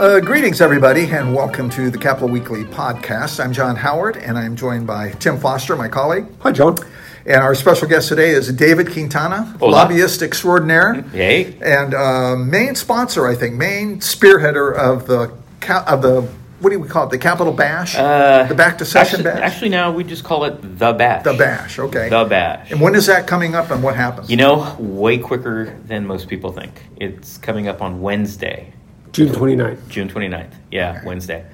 Uh, greetings, everybody, and welcome to the Capitol Weekly podcast. I'm John Howard, and I'm joined by Tim Foster, my colleague. Hi, John. And our special guest today is David Quintana, Hola. lobbyist extraordinaire, Hey. and uh, main sponsor, I think, main spearheader of the of the what do we call it? The Capital Bash, the Back to Session Uh, actually, Bash, Actually, now we just call it the bash. the Bash. Okay, The bash. And when is that coming up, and what happens? You know, way quicker than most people think. It's coming up on Wednesday, June 29th. June 29th. Yeah, Wednesday.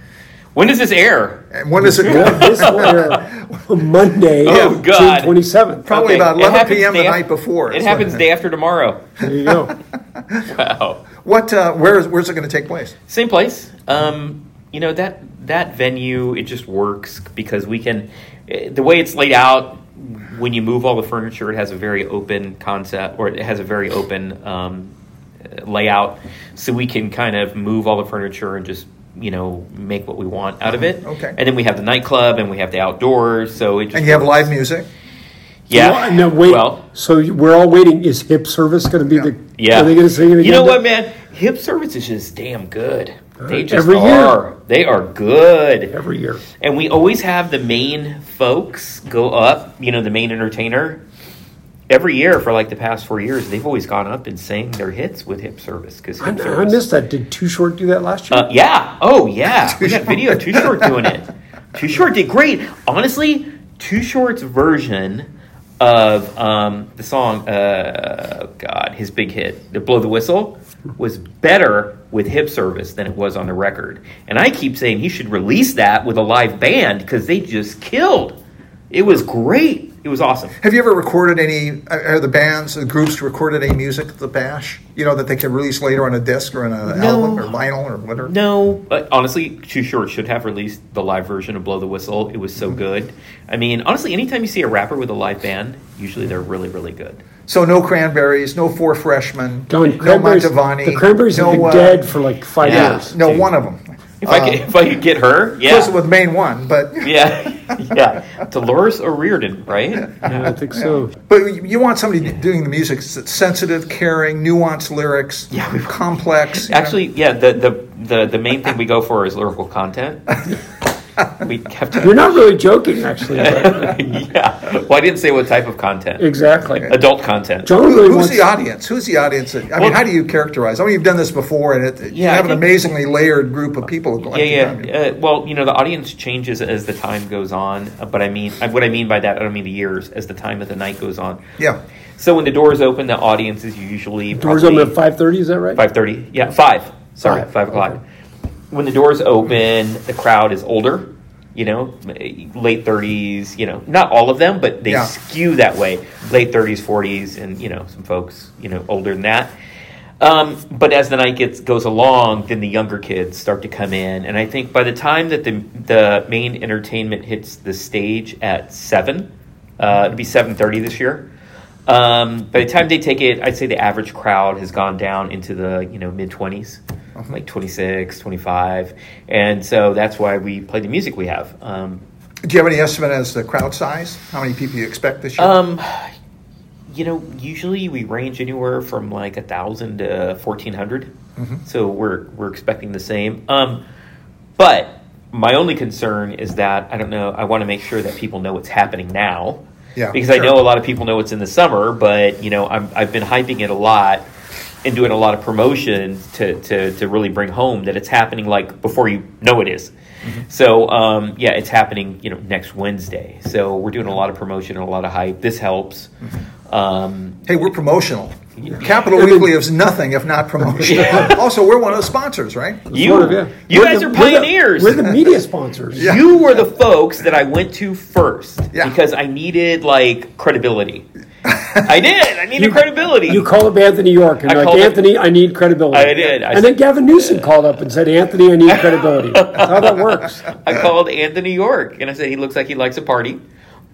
When does this air? and when is it? This will air Monday, Oh, God. June 27th. Probably about 11 p.m. the af- night before. It happens when- day after tomorrow. There you go. Wow. What? Uh, where is? Where's it going to take place? Same place. Um, you know that that venue it just works because we can. The way it's laid out, when you move all the furniture, it has a very open concept, or it has a very open um, layout, so we can kind of move all the furniture and just you know make what we want out of it. Okay. And then we have the nightclub and we have the outdoors, so it just And you have live music. Yeah. No, wait. Well, so we're all waiting. Is hip service going to be the? Yeah. Are they going to sing it again? You know what, man? Hip service is just damn good. They just Every year. are. They are good. Every year. And we always have the main folks go up, you know, the main entertainer. Every year for like the past four years, they've always gone up and sang their hits with hip service because I, I missed that. Did Too Short do that last year? Uh, yeah. Oh, yeah. We got video Too Short doing it. Too Short did great. Honestly, Too Short's version of um, the song, uh, God, his big hit, the Blow the Whistle, was better with hip service than it was on the record. And I keep saying he should release that with a live band because they just killed. It was great. It was awesome. Have you ever recorded any? uh, Are the bands, the groups recorded any music at the Bash? You know that they can release later on a disc or on an No. album or vinyl or whatever. No, but honestly, Too Short should have released the live version of Blow the Whistle. It was so Mm-hmm. good. I mean, honestly, anytime you see a rapper with a live band, usually they're really, really good. So no Cranberries, no Four Freshmen, John, no Cranberries- Mantovani. The Cranberries no, have been uh, dead for like five Yeah. years. No, Dude. one of them. If I could, if I could get her, Of yeah, course, with Main one, but yeah, yeah. Dolores O'Riordan, right? Yeah, I think so. but you want somebody doing the music that's sensitive, caring, nuanced lyrics, Yeah, we- complex. you know? Actually, yeah. The, the the the main thing we go for is lyrical content. We have to. You're not really joking, actually. but- yeah. Well, I didn't say what type of content. exactly. Adult content. John Who- really who's wants. the audience? Who's the audience? That, I mean, how do you characterize? I mean, you've done this before, and it, you Yeah, I have an think- amazingly layered group of people. Going Yeah, yeah. Uh, well, you know, the audience changes as the time goes on. uh, But I mean, what I mean by that, I don't mean the years. As the time of the night goes on. yeah. So when the doors open, the audience is usually Doors open at five thirty. Is that right? five thirty. Yeah, five. Sorry, Five, five o'clock. okay. When the doors open, the crowd is older. You know, late thirties. You know, not all of them, but they Yeah. skew that way. Late thirties, forties, and you know, some folks, you know, older than that. Um, but as the night gets goes along, then the younger kids start to come in, and I think by the time that the the main entertainment hits the stage at seven, uh, it'll be seven thirty this year. Um, by the time they take it, I'd say the average crowd has gone down into the you know mid 20s, like 26, 25, and so that's why we play the music we have. Um, Do you have any estimate as the crowd size? How many people you expect this year? um, you know, usually we range anywhere from like a thousand to fourteen So we're we're expecting the same. Um, but my only concern is that I don't know. I want to make sure that people know what's happening now. Yeah, because I know a lot of people know it's in the summer, but you know I'm, I've been hyping it a lot and doing a lot of promotion to, to, to really bring home that it's happening like before you know it is. So um, yeah, it's happening you know next Wednesday. So we're doing a lot of promotion and a lot of hype. This helps. Um, hey, we're promotional. Capitol Weekly is nothing if not promotional. also, we're one of the sponsors, right? you of, yeah. you We're guys the- are we're the- pioneers. We're the, media sponsors. Yeah. You were the folks that I went to first Yeah. because I needed like credibility. I did. I needed credibility. You call up Anthony York and I you're like called him- Anthony, I need credibility. I did. I and then Gavin Newsom called up and said, Anthony, I need credibility. That's how that works. I called Anthony York and I said he looks like he likes a party,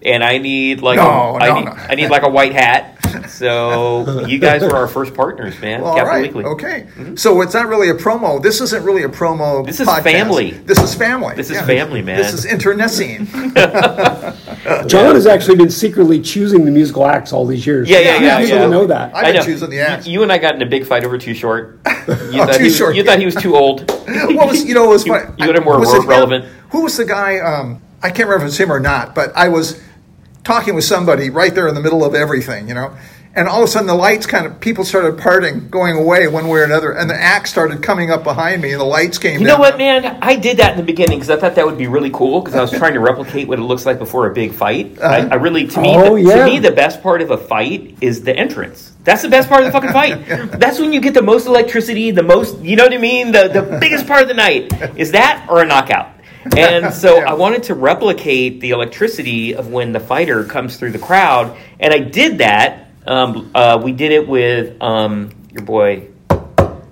and I need like No, a, I no, need no. I need like a white hat. So you guys were our first partners, man. Well, all Capital right. Weekly. Okay. So it's not really a promo. This isn't really a promo. This is podcast. family. This is family. This is family, man. This is internecine. John has actually been secretly choosing the musical acts all these years. Yeah, yeah, yeah, People yeah. don't know that. I've I been know. choosing the acts. You, you and I got in a big fight over Too Short. You, Oh, thought, Too he, was- Short, you thought he was too old. what was you know what was You- funny? you got him more Was it him? relevant. Who was the guy? Um, I can't remember if it's him or not, but I was talking with somebody right there in the middle of everything, you know. And all of a sudden, the lights kind of people started parting, going away one way or another, and the act started coming up behind me, and the lights came. You down. know what, man? I did that in the beginning because I thought that would be really cool because I was trying to replicate what it looks like before a big fight. I, uh-huh. I really, to me, Oh, the, yeah. to me, the best part of a fight is the entrance. That's the best part of the fucking fight. That's when you get the most electricity, the most, you know what I mean? The the biggest part of the night is that or a knockout. And so I wanted to replicate the electricity of when the fighter comes through the crowd, and I did that. Um, uh, we did it with um, your boy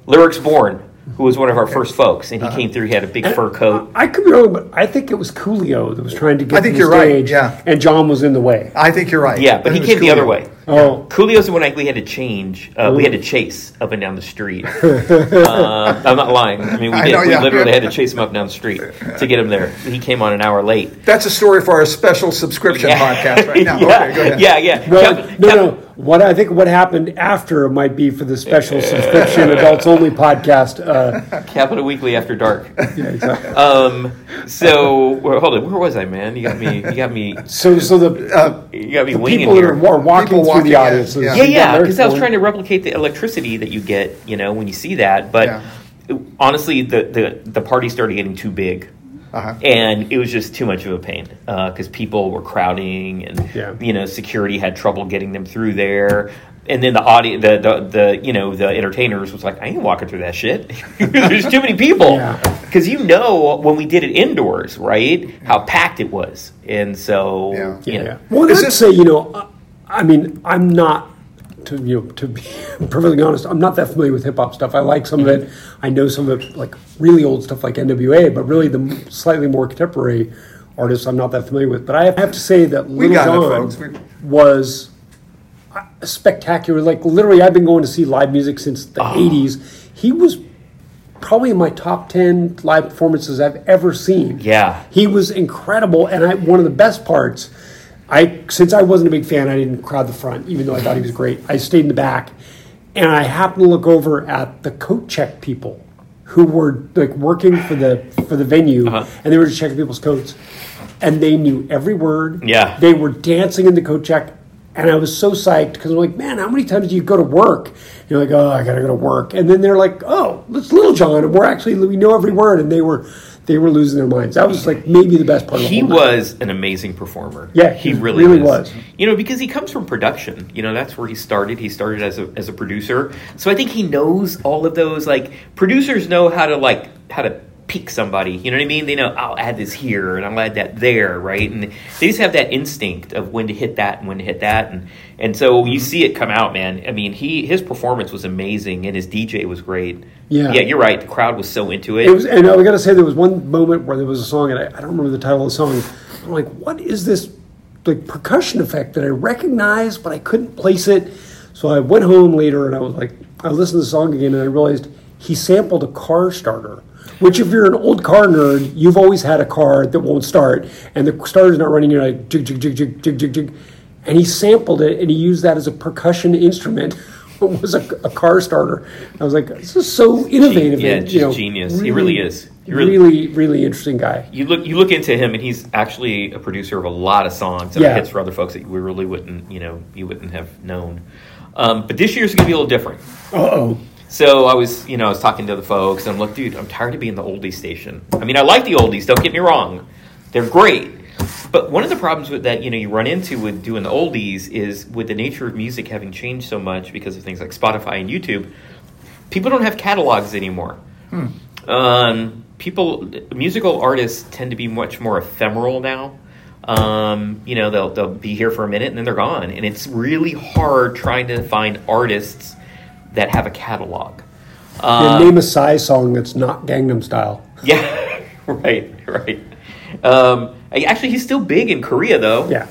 Lyrics Born, who was one of our first folks, and he came through. He had a big fur coat. I could be wrong, but I think it was Coolio that was trying to get I think to the you're right, yeah. and John was in the way. I think you're right. Yeah, but I he came was the other way. Oh, Coolio's the one I, we had to change. Uh, we had to chase up and down the street. uh, I'm not lying. I mean, we I did. know, we yeah. literally had to chase him up and down the street to get him there. He came on an hour late. That's a story for our special subscription podcast right now. yeah, Okay, go ahead. yeah, yeah. Well, Kev- no, Kev- no. What I think what happened after might be for the special subscription adults only podcast. Uh, Capitol Weekly After Dark. yeah, exactly. Um, so well, hold on, where was I, man? You got me. You got me. so, so the, Uh, You got me the winging people that here. are, are walking People through walking the audience. yeah. Yeah, yeah, because I was trying to replicate the electricity that you get, you know, when you see that. But Yeah. honestly, the, the the party started getting too big, Uh-huh. and it was just too much of a pain because people were crowding, and Yeah. you know, security had trouble getting them through there. And then the audience, the, the the you know the entertainers was like, I ain't walking through that shit. There's too many people. Yeah. Because you know when we did it indoors, right? How packed it was, and so Yeah. you Yeah. know, Well, Is let's say you know, uh, I mean, I'm not to you know to be perfectly honest. I'm not that familiar with hip hop stuff. I like some of it. I know some of it, like really old stuff like NWA, but really the slightly more contemporary artists I'm not that familiar with. But I have to say that Little got it. Was spectacular. Like literally, I've been going to see live music since the Ah. '80s. He was probably in my top 10 live performances I've ever seen. Yeah. He was incredible and I one of the best parts I since I wasn't a big fan I didn't crowd the front even though I thought he was great. I stayed in the back and I happened to look over at the coat check people who were like working for the for the venue Uh-huh. and they were just checking people's coats and they knew every word. Yeah. They were dancing in the coat check and I was so psyched because I'm like, man, how many times do you go to work? You're like, oh, I gotta go to work, and then they're like, oh, it's Lil Jon, and we're actually we know every word, and they were they were losing their minds. That was like maybe the best part. of the he was an amazing performer. Yeah, he he really, really was. was. You know, because he comes from production. You know, that's where he started. He started as a as a producer, so I think he knows all of those. Like producers know how to like how to peak somebody. You know what I mean? They know oh, I'll add this here and I'll add that there, right? And they just have that instinct of when to hit that and when to hit that, and and so you see it come out, man. I mean, he his performance was amazing and his DJ was great. Yeah. yeah, you're right. The crowd was so into it. It was, and I got to say, there was one moment where there was a song, and I, I don't remember the title of the song. I'm like, what is this like percussion effect that I recognized, but I couldn't place it. So I went home later, and I was like, I listened to the song again, and I realized he sampled a car starter. Which, if you're an old car nerd, you've always had a car that won't start, and the starter's not running. You're like jig jig jig jig jig jig jig, and he sampled it, and he used that as a percussion instrument. It was a, a car starter. I was like, this is so innovative. yeah, and, just you know, genius. He really is. He really, really- really, interesting guy. you look you look into him and he's actually a producer of a lot of songs that Yeah. hits for other folks that we really wouldn't you know you wouldn't have known um, but this year's gonna be a little different Uh oh. So i was you know i was talking to the folks and i'm like dude i'm tired of being the oldies station. I mean i like the oldies don't get me wrong. They're great. But one of the problems with that you know you run into with doing the oldies is with the nature of music having changed so much because of things like spotify and youtube people don't have catalogs anymore. Um, people, musical artists tend to be much more ephemeral now. Um, you know, they'll they'll be here for a minute and then they're gone, and it's really hard trying to find artists that have a catalog. Yeah, Um, name a Psy song that's not Gangnam Style. yeah, right, right. Um, actually, he's still big in Korea, though. Yeah.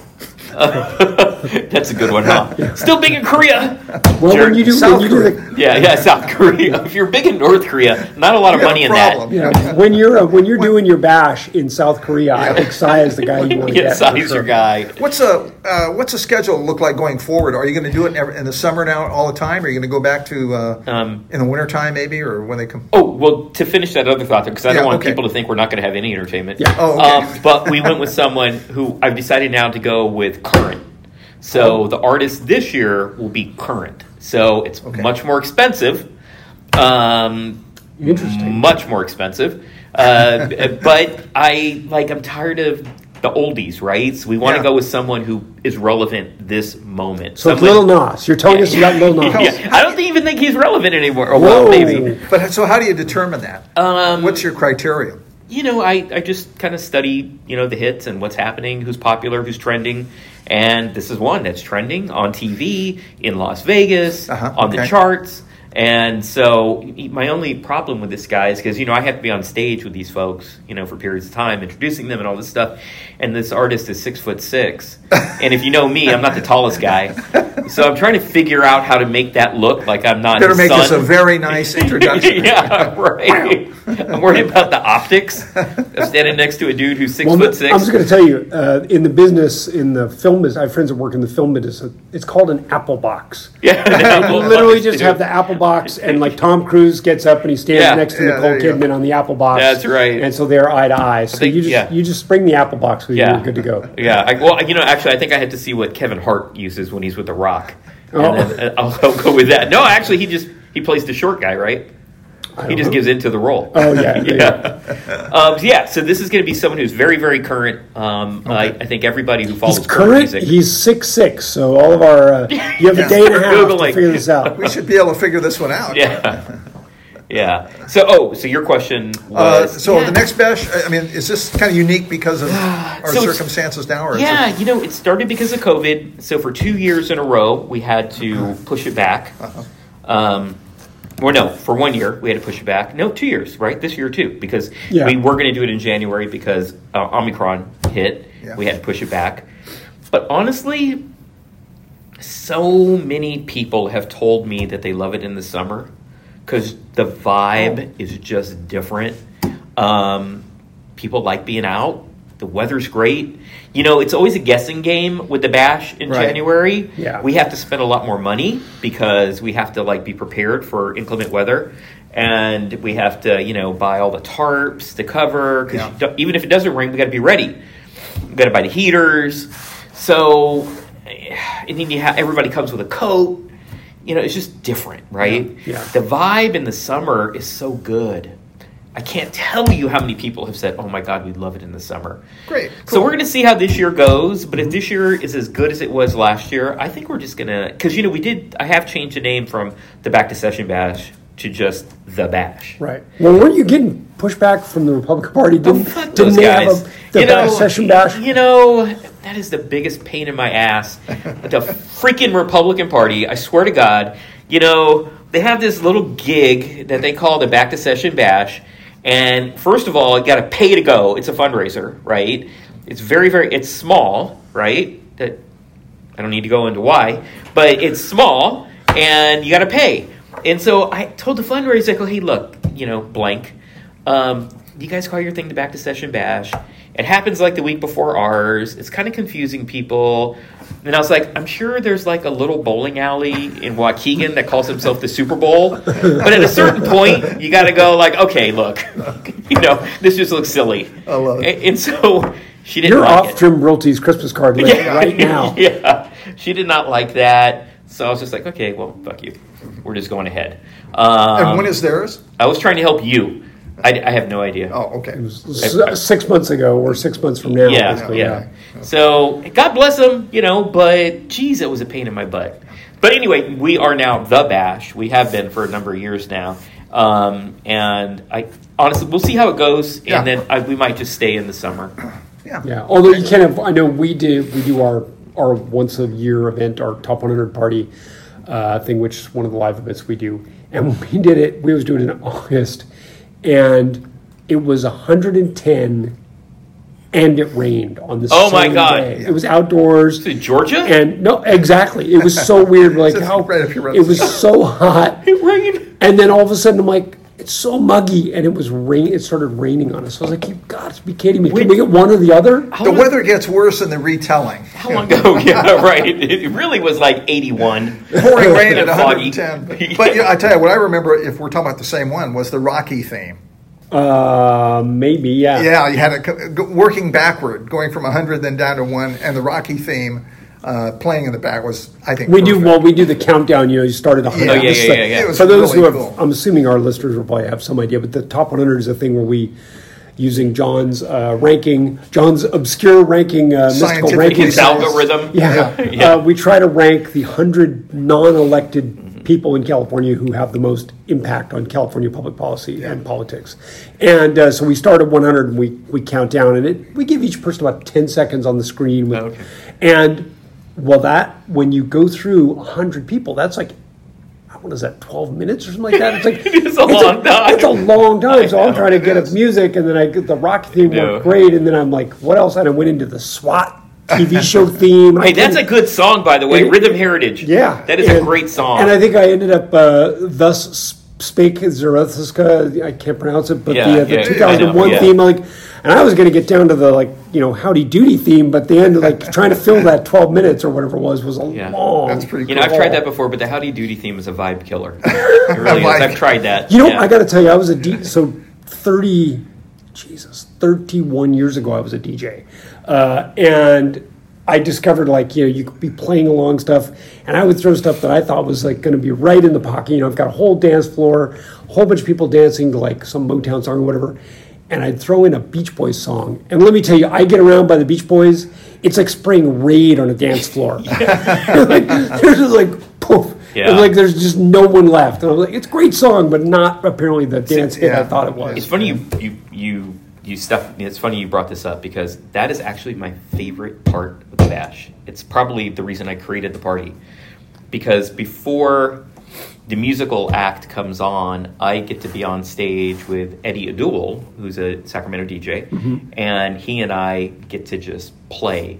That's a good one, huh? Still big in Korea. Well, Jerk. when you do, South when you do the, Yeah, yeah, South Korea. If you're big in North Korea, not a lot of money in problem. that. yeah, when you're uh, when you're doing your bash in South Korea, I think Psy is the guy you want to Get get. for sure. your guy. What's a uh, what's a schedule look like going forward? Are you going to do it in, every, in the summer now all the time? Are you going to go back to uh, Um, in the wintertime maybe, or when they come? Oh well, to finish that other thought, because I don't Yeah, want okay. people to think we're not going to have any entertainment. Yeah. Oh, okay. um, but we went with someone who I've decided now to go with current. So the artist this year will be current. So it's Okay. much more expensive. Um, Interesting. Much more expensive. Uh, but I like. I'm tired of the oldies, right? So we want to Yeah. go with someone who is relevant this moment. So it's Someone- Little Nas. You're telling us you got Little Nas. Yeah, I don't even think he's relevant anymore. Or well, maybe. But so how do you determine that? Um, What's your criteria? You know, I, I just kind of study, you know, the hits and what's happening, who's popular, who's trending. And this is one that's trending on TV in Las Vegas, Uh-huh, on the charts. And so my only problem with this guy is because, you know, I have to be on stage with these folks, you know, for periods of time, introducing them and all this stuff. And this artist is six foot six. and if you know me, I'm not the tallest guy. So I'm trying to figure out how to make that look like I'm not Better make son. this a very nice introduction. yeah, right. I'm worried about the optics of standing next to a dude who's six Well, foot 6 I'm just going to tell you, uh, in the business, in the film business, I have friends that work in the film business. It's called an apple box. yeah, You literally just have the apple box, and like Tom Cruise gets up and he stands Yeah. next to Yeah, Nicole there go. Kidman on the apple box. That's right. And so they're eye to eye. So think- you just yeah. you just bring the apple box with you, Yeah. you're good to go. Yeah, I, well, you know, actually, I think I had to see what Kevin Hart uses when he's with The Rock, and Oh. then uh, I'll, I'll go with that. No, actually, he just he plays the short guy, right? I He just know. gives into the role. Oh yeah, yeah. yeah. Um, yeah, so this is going to be someone who's very, very current. Um, I, I think everybody who follows He's current. music, He's six six. So all of our uh, you have a day and a half Googling. to figure this out. We should be able to figure this one out. yeah, yeah. So, oh, so your question Uh, so Yeah. the next bash, I I mean, is this kind of unique because of our So circumstances now, or Yeah, it, you know, it started because of COVID. So for two years in a row, we had to push it back. Um, or no, for one year we had to push it back. No, two years, right? This year too, because Yeah. we were going to do it in January because uh, Omicron hit. Yeah. We had to push it back. But honestly, so many people have told me that they love it in the summer because the vibe is just different. Um, people like being out. The weather's great. You know, it's always a guessing game with the bash in Right. January. Yeah. We have to spend a lot more money because we have to like be prepared for inclement weather. And we have to, you know, buy all the tarps to cover because Yeah. even if it doesn't rain, we got to be ready. We got to buy the heaters. So, and then you have everybody comes with a coat. You know, it's just different, right? Yeah. The vibe in the summer is so good. I can't tell you how many people have said, "Oh my God, we love it in the summer." great? So we're going to see how this year goes. But if mm-hmm. this year is as good as it was last year, I think we're just going to because you know we did. I have changed the name from the Back to Session Bash to just the Bash. Right. Well, weren't you getting pushback from the Republican Party? Oh, didn't, Oh, fuck didn't those guys. have a the You know, session bash? You know, that is the biggest pain in my ass. the freaking Republican Party, I swear to God, you know, they have this little gig that they call the Back to Session Bash. And first of all, you got to pay to go. It's a fundraiser, right? It's very, very, it's small, right? That I don't need to go into why, but it's small and you got to pay. And so I told the fundraiser, I go, hey, look, you know, blank. Um, you guys call your thing the Back to Session Bash. It happens like the week before ours. It's kind of confusing people. And I was like, I'm sure there's like a little bowling alley in Waukegan that calls himself the Super Bowl. But at a certain point, you got to go like, okay, look, you know, this just looks silly. I love it. And, and so she didn't You're like off it. Jim Realty's Christmas card list right now. yeah, she did not like that. So I was just like, okay, well, fuck you. We're just going ahead. Um, and when is theirs? I was trying to help you. I, I have no idea. Oh, okay. S- six months ago or six months from now. yeah, basically, yeah. So God bless them, you know. But geez, it was a pain in my butt. But anyway, we are now the Bash. We have been for a number of years now. Um, and I honestly, we'll see how it goes, Yeah. and then I, we might just stay in the summer. Yeah. Yeah, although you can have, I know we did, we do our, our once a year event, our top 100 party uh, thing, which is one of the live events we do. And we did it, we was doing it in August, and it was 110 and it rained on the Oh, my same God. day. It was outdoors. Is it Georgia? And no, exactly. It was so weird. Like how right up your road. it was so hot, it rained. and then all of a sudden I'm like, it's so muggy, and it was rain. It started raining on us. I was like, you got to be kidding me! Can we get one or the other? The weather gets worse in the retelling. How long ago? Yeah, right. It really was like 81. Pouring rain at And foggy. 110. But you know, I tell you, what I remember, if we're talking about the same one, was the Rocky theme. Uh, maybe yeah. Yeah, you had it working backward, going from 100 then down to one, and the Rocky theme uh, playing in the back was, I think, We do well. We do the countdown. You know, you started a hundred. Oh, yeah, This yeah, yeah, yeah. For those really who have, cool. I'm assuming our listeners will probably have some idea, but the top 100 is a thing where we, using John's uh, ranking, John's obscure ranking, uh, mystical ranking His algorithm. Yeah, Yeah. Uh, we try to rank the hundred non-elected people in California who have the most impact on California public policy and politics. And uh, so we start at 100 and we, we count down, and it, we give each person about 10 seconds on the screen. With, Okay. And well, that when you go through 100 people, that's like. What is that? Twelve minutes or something like that? It's like It is a long time. It's a long time. So I'm trying to get up music, and then I get the rock theme worked great, and then I'm like, what else? And I went into the SWAT TV show theme. Hey, that's a good song, by the way. It- Rhythm Heritage. yeah, That is a great song. And I think I ended up uh, thus spake Zarathustra. I can't pronounce it, but Yeah, the, uh, the yeah, 2001 know, yeah. theme, like, and I was going to get down to the like you know Howdy Doody theme, but the end, like trying to fill that 12 minutes or whatever it was, was a Yeah. long. That's pretty you know. I've tried that before, but the Howdy Doody theme is a vibe killer. It really is. I've tried that. You know, Yeah. I got to tell you, I was a D. So thirty, Jesus, thirty-one years ago, I was a DJ, uh, and I discovered like you know you could be playing along stuff, and I would throw stuff that I thought was like going to be right in the pocket. You know, I've got a whole dance floor, a whole bunch of people dancing to like some Motown song or whatever, and I'd throw in a Beach Boys song. And let me tell you, I get around by the Beach Boys. It's like spraying raid on a dance floor. like, there's just like poof. Yeah. And like there's just no one left. And I'm like, it's a great song, but not apparently the dance hit I thought it was. It's funny you you you you stuff. It's funny you brought this up because that is actually my favorite part of the bash. It's probably the reason I created the party because before the musical act comes on, I get to be on stage with Eddie Adul, who's a Sacramento DJ, mm-hmm. and he and I get to just play.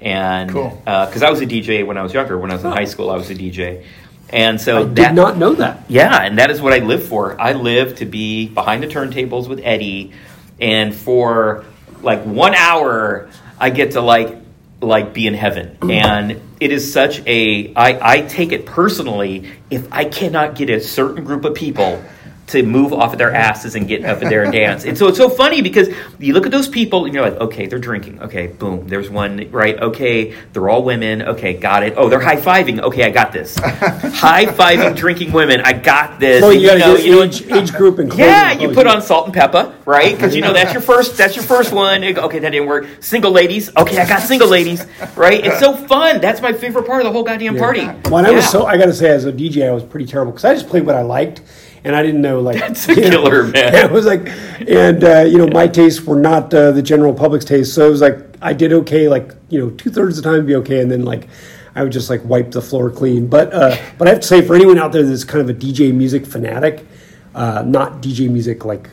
And Cool. Uh, because I was a DJ when I was younger, when I was in high school, I was a DJ, and so I that did not know that. yeah, and that is what I live for. I live to be behind the turntables with Eddie, and for like one hour, I get to like like be in heaven. Mm-hmm. And it is such a I, I take it personally if I cannot get a certain group of people to move off of their asses and get up in there and dance. And so it's so funny because you look at those people and you're like, okay, they're drinking. Okay, boom, there's one, right? Okay, they're all women. Okay, got it. Oh, they're high fiving. Okay, I got this. high fiving drinking women. I got this. Well, And you got to know- get you know- age, age group and yeah, clothing. you put on Salt-N-Pepa, right? Because you know that's your first. That's your first one. Okay, that didn't work. Single ladies. Okay, I got single ladies. Right? It's so fun. That's my favorite part of the whole goddamn party. When I was Yeah. so, I got to say, as a DJ, I was pretty terrible because I just played what I liked, and I didn't know like That's a you know, man. It was like, and uh, you know, my tastes were not uh, the general public's taste, so it was like I did okay, like you know, two thirds of the time be okay, and then like I would just like wipe the floor clean. But uh, but I have to say, for anyone out there that's kind of a DJ music fanatic, uh, not DJ music like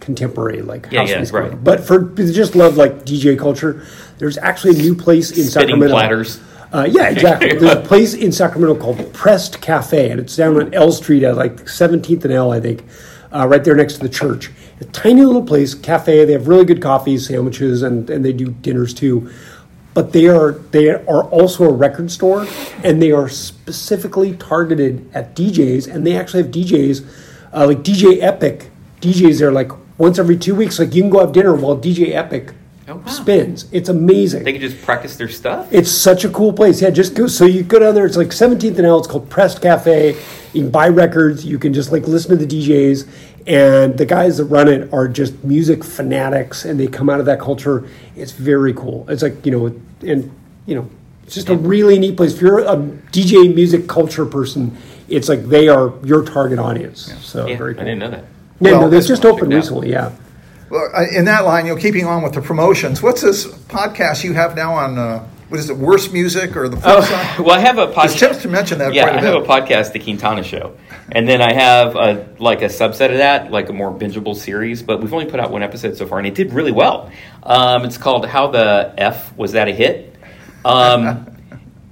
contemporary like Yeah, house yeah, music, right. but for just love like DJ culture, there's actually a new place in Spinning Sacramento. platters. Uh, yeah, exactly. There's a place in Sacramento called Pressed Cafe, and it's down on L Street at like 17th and L, I think, uh, right there next to the church. A tiny little place, cafe. They have really good coffee, sandwiches, and, and they do dinners too. But they are they are also a record store, and they are specifically targeted at DJs, and they actually have DJs uh, like DJ Epic. DJs there like once every two weeks. Like you can go have dinner while DJ Epic Oh, wow. spins. It's amazing. They can just practice their stuff. It's such a cool place. Yeah, just go. So you go down there. It's like 17th and L. It's called Pressed Cafe. You can buy records. You can just like listen to the DJs. And the guys that run it are just music fanatics, and they come out of that culture. It's very cool. It's like you know, and you know, it's just a really neat place. If you're a DJ music culture person, it's like they are your target audience. So Yeah, very I didn't know that. Yeah, Well, no, that's that's just opened check it out. recently. Yeah. In that line, you know, keeping on with the promotions, what's this podcast you have now on uh, what is it, worst music or the flip Oh, well, I have a podcast. to mention that yeah, quite a I have a podcast, The Quintana Show, and then I have a, like a subset of that, like a more bingeable series. But we've only put out one episode so far, and it did really well. Um, it's called "How the F Was That a Hit?"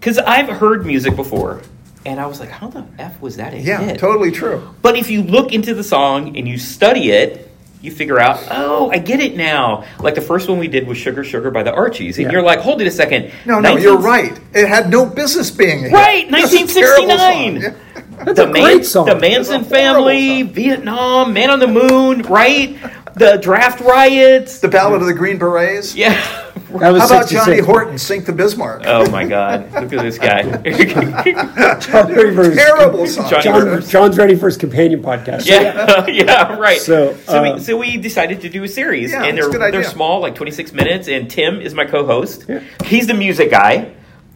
Because I've heard music before, and I was like, "How the f was that a Yeah, hit?" Yeah, totally true. But if you look into the song and you study it, you figure out, oh, I get it now. Like the first one we did was Sugar Sugar by the Archies. And Yeah. you're like, hold it a second. No, no, 19 you're right. It had no business being a hit. Right, That's a 1969. song. That's the a great song. The Manson It's a horrible family, song. Vietnam, Man on the Moon, right? The draft riots. The Ballad of the Green Berets. yeah. How about 66. Johnny Horton, Sink the Bismarck? Oh my God! Look at this guy. John ready for his- Terrible song. John, John's ready for his companion podcast. yeah, yeah, right. So, so, uh, we, so we decided to do a series, Yeah, and they're a good they're small, like twenty six minutes. And Tim is my co-host. Yeah. He's the music guy.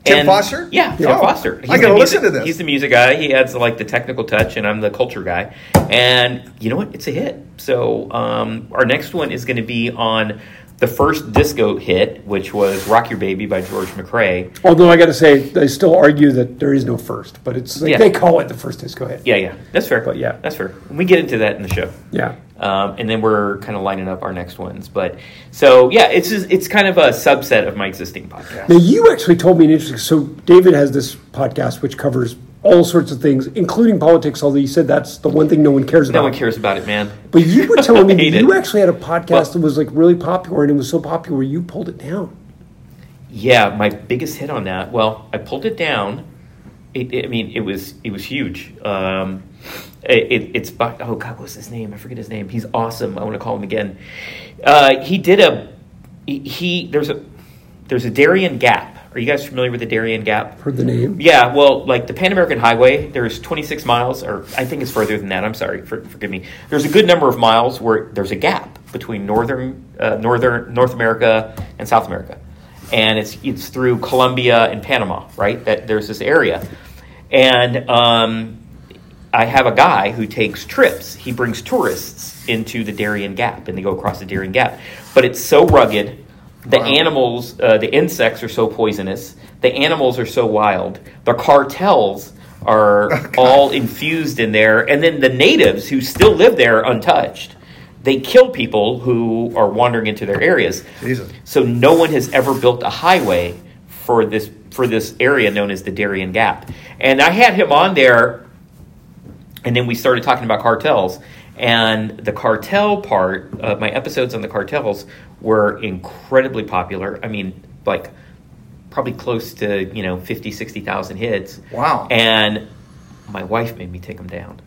Tim And- Foster? Yeah, Tim Oh, Foster. I He's gotta the listen music- to this. He's the music guy. He adds like the technical touch, and I'm the culture guy. And you know what? It's a hit. So um, our next one is going to be on the first disco hit, which was "Rock Your Baby" by George McCrae. Although I got to say, they still argue that there is no first, but it's like Yeah. they call it the first disco hit. Yeah, yeah, that's fair. But yeah. that's fair. We get into that in the show. Yeah. um, and then we're kind of lining up our next ones. But so yeah, it's just, it's kind of a subset of my existing podcast. Now you actually told me an interesting. So David has this podcast which covers all sorts of things, including politics. Although you said that's the one thing no one cares about. No one cares about it, man. But you were telling me that you it. actually had a podcast Well- that was like really popular, and it was so popular you pulled it down. Yeah, my biggest hit on that. Well, I pulled it down. It, it- I mean, it was it was huge. Um, it, it, it's by, oh god, what's his name? I forget his name. He's awesome. I want to call him again. Uh, he did a he, he there's a there's a Darien Gap. Are you guys familiar with the Darien Gap? Heard the name? Yeah, well, like the Pan American Highway, there's 26 miles, or I think it's further than that. I'm sorry, for, forgive me. There's a good number of miles where there's a gap between northern, uh, northern North America and South America, and it's it's through Colombia and Panama, right? That there's this area, and um, I have a guy who takes trips. He brings tourists into the Darien Gap, and they go across the Darien Gap, but it's so rugged. The Wow. animals, uh, the insects are so poisonous. The animals are so wild. The cartels are all infused in there, and then the natives who still live there untouched, they kill people who are wandering into their areas. Jesus. So no one has ever built a highway for this for this area known as the Darien Gap. And I had him on there and then we started talking about cartels and the cartel part uh, my episodes on the cartels were incredibly popular. I mean like probably close to you know 50 60000 hits. Wow. and my wife made me take them down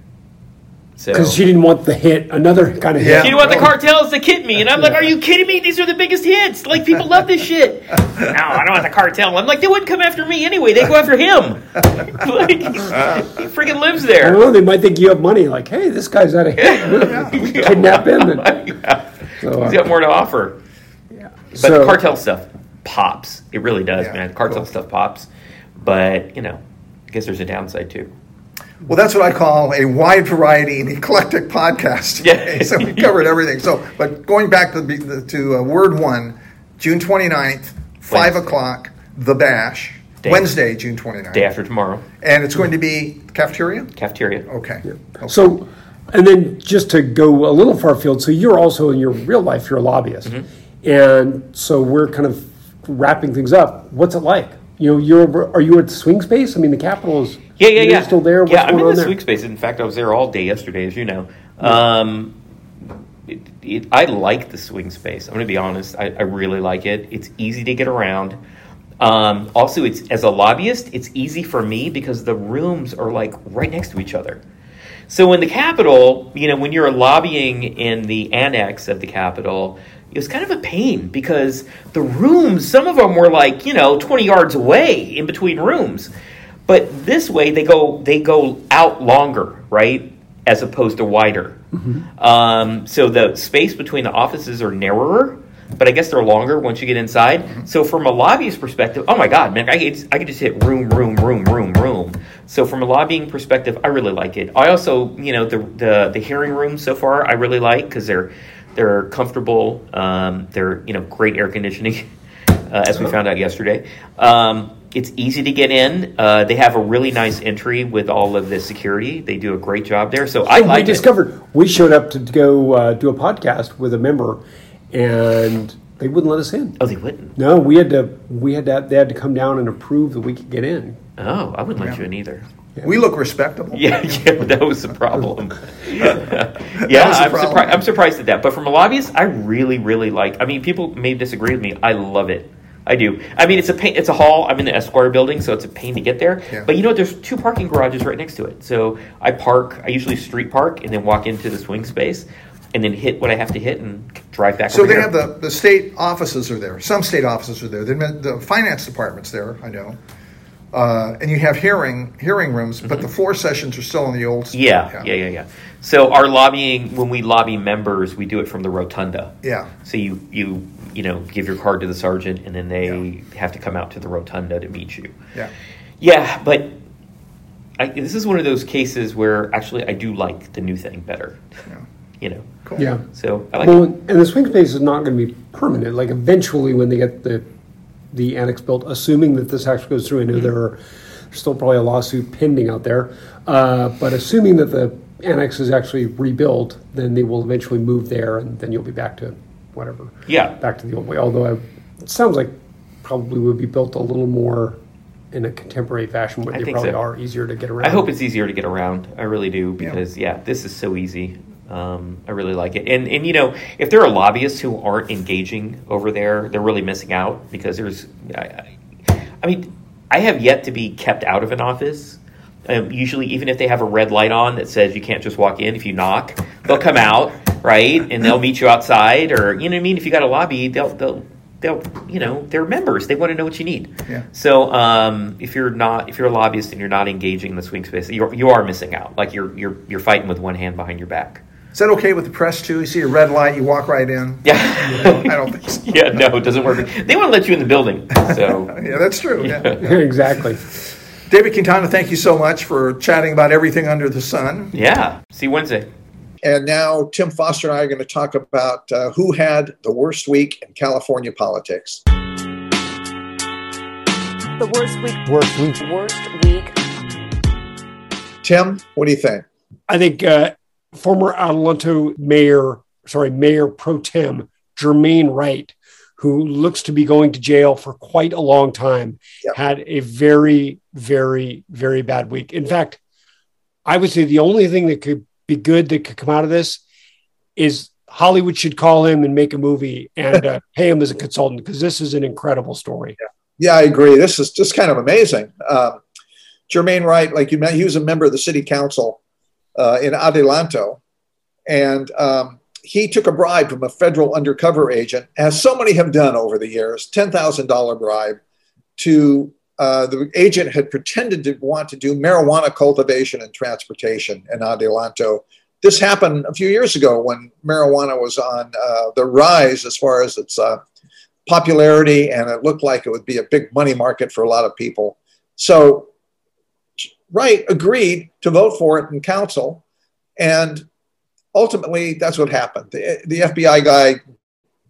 so Because she didn't want the hit, another kind of hit. Yeah. hit. you want the cartels to hit me, and I'm like, "Are you kidding me? These are the biggest hits. Like people love this shit." no, I don't want the cartel. I'm like, they wouldn't come after me anyway. They go after him. like, he freaking lives I there. don't know. They might think you have money. Like, hey, this guy's out of hit. Kidnap him. And, yeah. So, uh, He's got more to offer. yeah. But So- the cartel stuff pops. It really does, Yeah, man. Cartel cool. stuff pops. But you know, I guess there's a downside too. Well, that's what I call a wide variety and eclectic podcast. Yeah. so we covered everything. So, but going back to the, to uh, word one, June 29th, 5 Wednesday. o'clock, The Bash. Day- Wednesday, June 29th. Day after tomorrow, And it's going to be cafeteria? cafeteria. Okay. Okay. So, and then just to go a little far field, so you're also in your real life, you're a lobbyist, Mm-hmm. and so we're kind of wrapping things up. What's it like? You know, you're are you at the swing space? I mean, the Capitol is Yeah, yeah, you're yeah. still there. What's yeah, I'm in the swing space. In fact, I was there all day yesterday, as you know. Um, it, it, I like the swing space. I'm going to be honest. I, I really like it. It's easy to get around. Um, also, it's as a lobbyist, it's easy for me because the rooms are like right next to each other. So in the Capitol, you know, when you're lobbying in the annex of the Capitol, it was kind of a pain because the rooms, some of them were like, you know, 20 yards away in between rooms. But this way they go they go out longer, right? As opposed to wider. Um, so the space between the offices are narrower, but I guess they're longer once you get inside. So from a lobbyist perspective, oh my god, man, I could, I could just hit room, room, room, room, room. So from a lobbying perspective, I really like it. I also, you know, the the, the hearing rooms so far, I really like because they're they're comfortable. Um, they're you know great air conditioning. uh, as we found out yesterday. Um, it's easy to get in. Uh, they have a really nice entry with all of the security. They do a great job there. So I we like it. discovered we showed up to go uh, do a podcast with a member, and they wouldn't let us in. Oh, they wouldn't. No, we had to. We had to. They had to come down and approve that we could get in. Oh, I wouldn't let you in either. We look respectable. Yeah, yeah, that was the problem. yeah, the I'm, problem. surprised. I'm surprised at that. But from a lobbyist, I really, really like. I mean, people may disagree with me. I love it. I do. I mean, it's a pain, it's a hall. I'm in the Esquire building, so it's a pain to get there. Yeah. But you know, there's two parking garages right next to it. So I park. I usually street park and then walk into the swing space, and then hit what I have to hit and drive back. So they here. have the, the state offices are there. Some state offices are there. The, the finance department's there. I know. Uh, and you have hearing hearing rooms, but the floor sessions are still in the old. Mm-hmm. Yeah, yeah, yeah, yeah. So our lobbying, when we lobby members, we do it from the rotunda. Yeah. So you you you know give your card to the sergeant, and then they have to come out to the rotunda to meet you. Yeah. Yeah, but I, this is one of those cases where actually I do like the new thing better. Yeah. You know. Cool. Yeah. So I like. Well, it. and the swing space is not going to be permanent. Like eventually, when they get the the annex built, assuming that this actually goes through, I know there are there's still probably a lawsuit pending out there, uh, but assuming that the annex is actually rebuilt, then they will eventually move there, and then you'll be back to whatever. Yeah. back to the old way. Although I, it sounds like probably would be built a little more in a contemporary fashion, where I they probably so. are easier to get around. I hope it's easier to get around. I really do Yeah. because yeah, this is so easy. Um, I really like it. And and you know, if there are lobbyists who aren't engaging over there, they're really missing out because there's. I, I, I mean, I have yet to be kept out of an office. Um, usually, even if they have a red light on that says you can't just walk in, if you knock, they'll come out, right, and they'll meet you outside, or you know what I mean. If you got a lobby, they'll they'll they'll you know they're members. They want to know what you need. Yeah. So um, if you're not if you're a lobbyist and you're not engaging in the swing space, you're you are missing out. Like you're you're you're fighting with one hand behind your back. Is that okay with the press too? You see a red light, you walk right in. Yeah. I don't think so. yeah. No, it doesn't work. They want to let you in the building. So Yeah, that's true. Yeah. exactly. David Quintana, thank you so much for chatting about everything under the sun. yeah. See you Wednesday. And now Tim Foster and I are going to talk about uh, who had the worst week in California politics. The worst week. Worst week. Worst week. Tim, what do you think? I think uh, former Adelanto mayor, sorry, Mayor Pro Tem Jermaine Wright, who looks to be going to jail for quite a long time, Yep. had a very, very, very bad week. In fact, I would say the only thing that could be good that could come out of this is Hollywood should call him and make a movie and uh, pay him as a consultant because this is an incredible story. Yeah, I agree. This is just kind of amazing. Um, Jermaine Wright, like you mentioned, he was a member of the city council uh, in Adelanto, and um, he took a bribe from a federal undercover agent, as so many have done over the years, ten thousand dollar bribe. To uh, the agent had pretended to want to do marijuana cultivation and transportation in Adelanto. This happened a few years ago when marijuana was on uh, the rise as far as its uh, popularity, and it looked like it would be a big money market for a lot of people. So, Wright agreed to vote for it in council, and ultimately, that's what happened. The, the FBI guy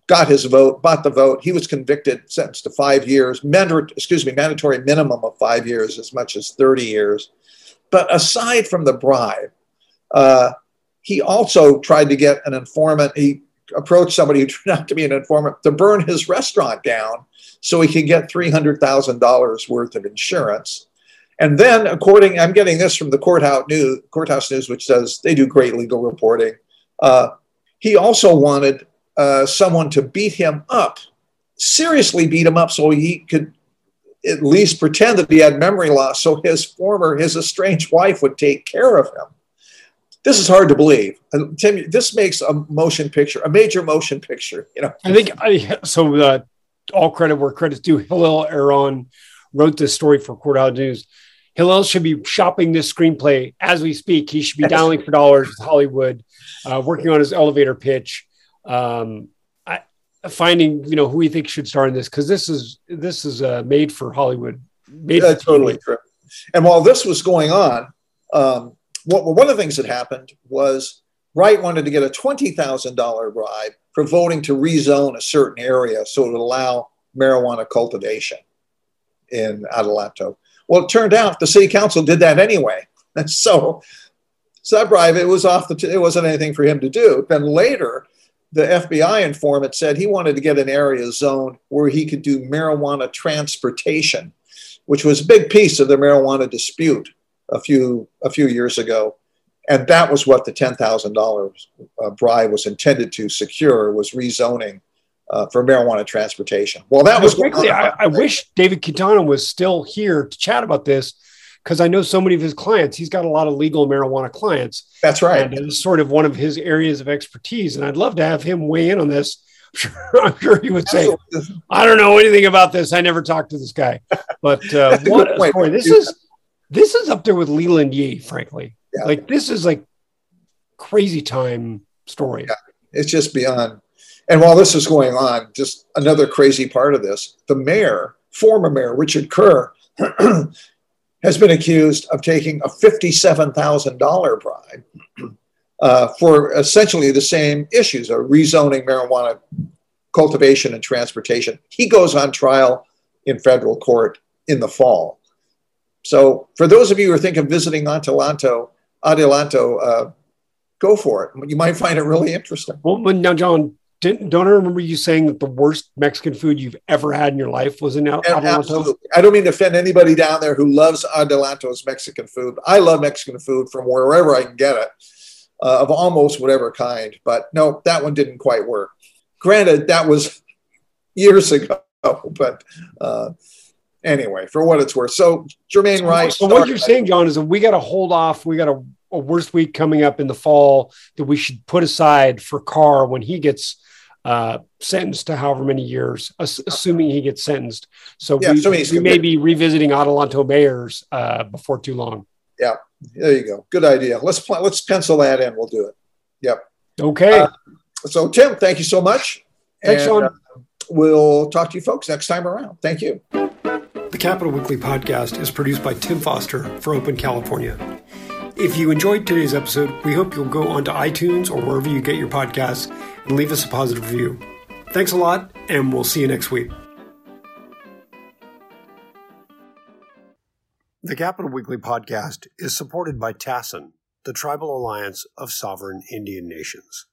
got his vote, bought the vote. He was convicted, sentenced to five years, mandatory, excuse me, mandatory minimum of five years, as much as 30 years. But aside from the bribe, uh, he also tried to get an informant. He approached somebody who turned out to be an informant to burn his restaurant down so he could get $300,000 worth of insurance. And then, according, I'm getting this from the courthouse news, courthouse news, which says they do great legal reporting. Uh, he also wanted uh, someone to beat him up, seriously beat him up, so he could at least pretend that he had memory loss, so his former, his estranged wife would take care of him. This is hard to believe. And Tim, this makes a motion picture, a major motion picture. You know, I think I, so. Uh, all credit where credit's due. Hillel Aaron wrote this story for Courthouse News. Hillel should be shopping this screenplay as we speak. He should be dialing for dollars with Hollywood, uh, working on his elevator pitch, um, I, finding you know who we think should star in this because this is this is uh, made for Hollywood. Made That's for totally true. And while this was going on, um, what, one of the things that happened was Wright wanted to get a $20,000 bribe for voting to rezone a certain area so it would allow marijuana cultivation in Adelanto. Well, it turned out the city council did that anyway. And so Subbrive, it was off the, t- it wasn't anything for him to do. Then later, the FBI informant said he wanted to get an area zoned where he could do marijuana transportation, which was a big piece of the marijuana dispute a few a few years ago, and that was what the ten thousand dollars uh, bribe was intended to secure was rezoning uh, for marijuana transportation. Well, that was frankly, I, I wish David Quintana was still here to chat about this because I know so many of his clients. He's got a lot of legal marijuana clients. That's right. And it's sort of one of his areas of expertise. And I'd love to have him weigh in on this. I'm sure, I'm sure he would say, I don't know anything about this. I never talked to this guy. But uh, what a story. This is this is up there with Leland Yee, frankly. Yeah. Like this is like crazy time story. Yeah. It's just beyond. And while this is going on, just another crazy part of this: the mayor, former mayor Richard Kerr, has been accused of taking a fifty-seven thousand dollar bribe uh, for essentially the same issues: of rezoning marijuana cultivation and transportation. He goes on trial in federal court in the fall. So, for those of you who think of visiting Adelanto, Adelanto, uh, go for it. You might find it really interesting. Well, now, John, didn't, don't I remember you saying that the worst Mexican food you've ever had in your life was in And absolutely. I don't mean to offend anybody down there who loves Adelanto's Mexican food. I love Mexican food from wherever I can get it, uh, of almost whatever kind. But no, that one didn't quite work. Granted, that was years ago, but uh, anyway, for what it's worth. So Jermaine Wright. So what you're saying, John, is that we got to hold off. We got a, a worst week coming up in the fall that we should put aside for Carr when he gets uh, sentenced to however many years, ass- assuming he gets sentenced. So Yeah, we, assuming he's we may be revisiting Adelanto Mayors uh, before too long. Yeah, there you go. Good idea. Let's pl- let's pencil that in. We'll do it. Yep. Okay. Uh, So Tim, thank you so much. Thanks, And, Sean. uh, we'll talk to you folks next time around. Thank you. The Capitol Weekly podcast is produced by Tim Foster for Open California. If you enjoyed today's episode, we hope you'll go onto iTunes or wherever you get your podcasts and leave us a positive review. Thanks a lot, and we'll see you next week. The Capitol Weekly podcast is supported by TASIN, the Tribal Alliance of Sovereign Indian Nations.